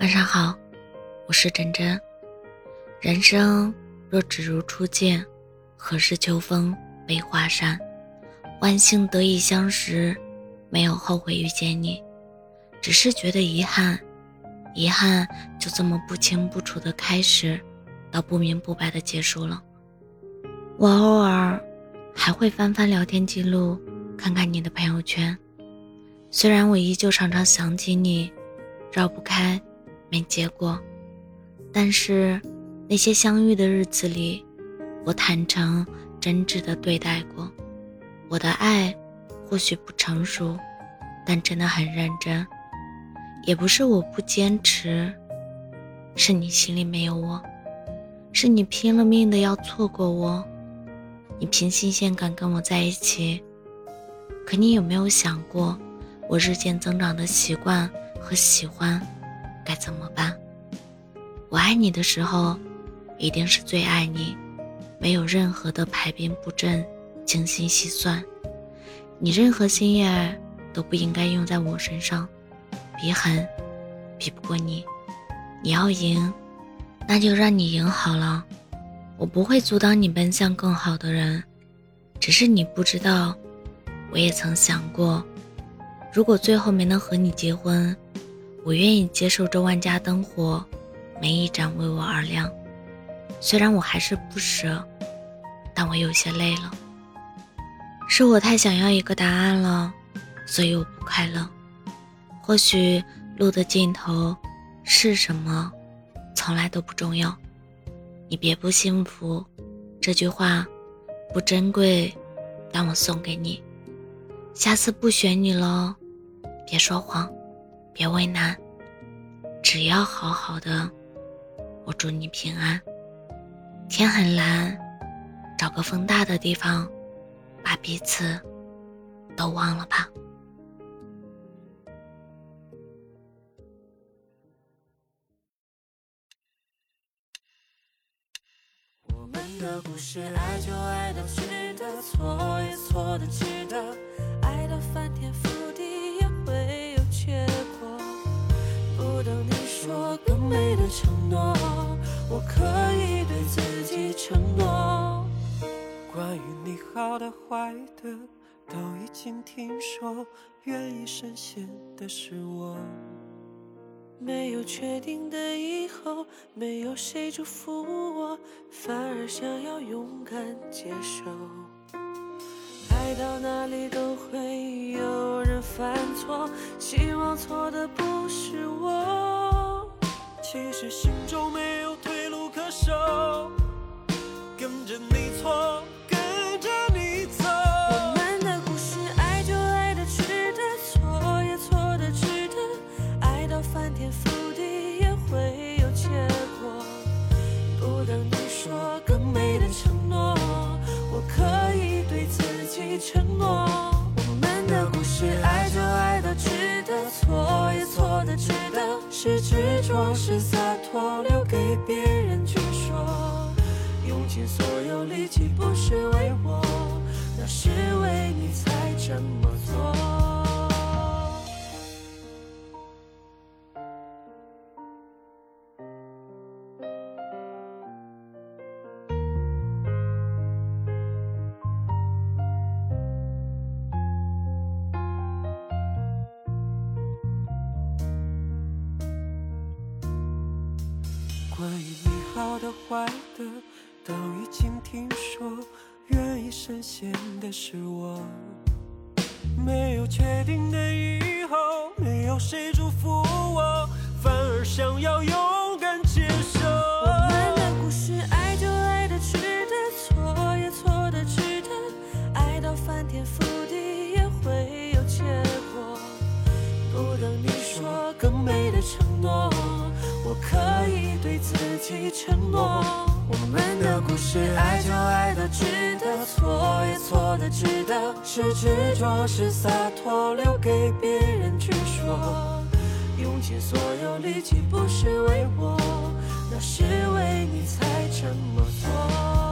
晚上好，我是真真。人生若只如初见，何事秋风悲画扇？万幸得以相识，没有后悔遇见你，只是觉得遗憾。遗憾就这么不清不楚的开始，到不明不白的结束了。我偶尔还会翻翻聊天记录，看看你的朋友圈。虽然我依旧常常想起你，绕不开，没结果，但是那些相遇的日子里，我坦诚真挚的对待过。我的爱或许不成熟，但真的很认真。也不是我不坚持，是你心里没有我，是你拼了命的要错过我。你凭新鲜感跟我在一起，可你有没有想过？我日渐增长的习惯和喜欢，该怎么办？我爱你的时候，一定是最爱你，没有任何的排兵布阵、精心细算。你任何心眼都不应该用在我身上，比狠，比不过你。你要赢，那就让你赢好了。我不会阻挡你奔向更好的人，只是你不知道，我也曾想过。如果最后没能和你结婚，我愿意接受这万家灯火，每一盏为我而亮。虽然我还是不舍，但我有些累了。是我太想要一个答案了，所以我不快乐。或许路的尽头是什么，从来都不重要。你别不幸福，这句话不珍贵，但我送给你。下次不选你了。别说谎，别为难，只要好好的。我祝你平安。天很蓝，找个风大的地方，把彼此都忘了吧。我们的故事，爱就爱的值得，错也错的值得，的承诺，我可以对自己承诺。关于你好的坏的，都已经听说。愿意深陷的是我，没有确定的以后，没有谁祝福我，反而想要勇敢接受。爱到哪里都会有人犯错，希望错的不是我。其实心中没有退路可守，跟着你错，跟着你走。我们的故事，爱就爱的值得，错也错的值得，爱到翻天覆地也会有结果。不等你说更美的承诺，我可以对自己承诺。我们的故事，爱就爱的值得，错也错的值得。是执着，是所有力气，不是为我，那是为你才这么做。关于你好的坏的都已经听说，愿意深陷的是我。没有确定的以后，没有谁祝福我，反而想要勇敢接受。我们的故事，爱就爱的值得，错也错的值得，爱到翻天覆地也会有结果。不等你说更美的承诺。我可以对自己承诺，我们的故事，爱就爱的值得，错也错的值得，是执着是洒脱，留给别人去说。用尽所有力气，不是为我，那是为你才这么做。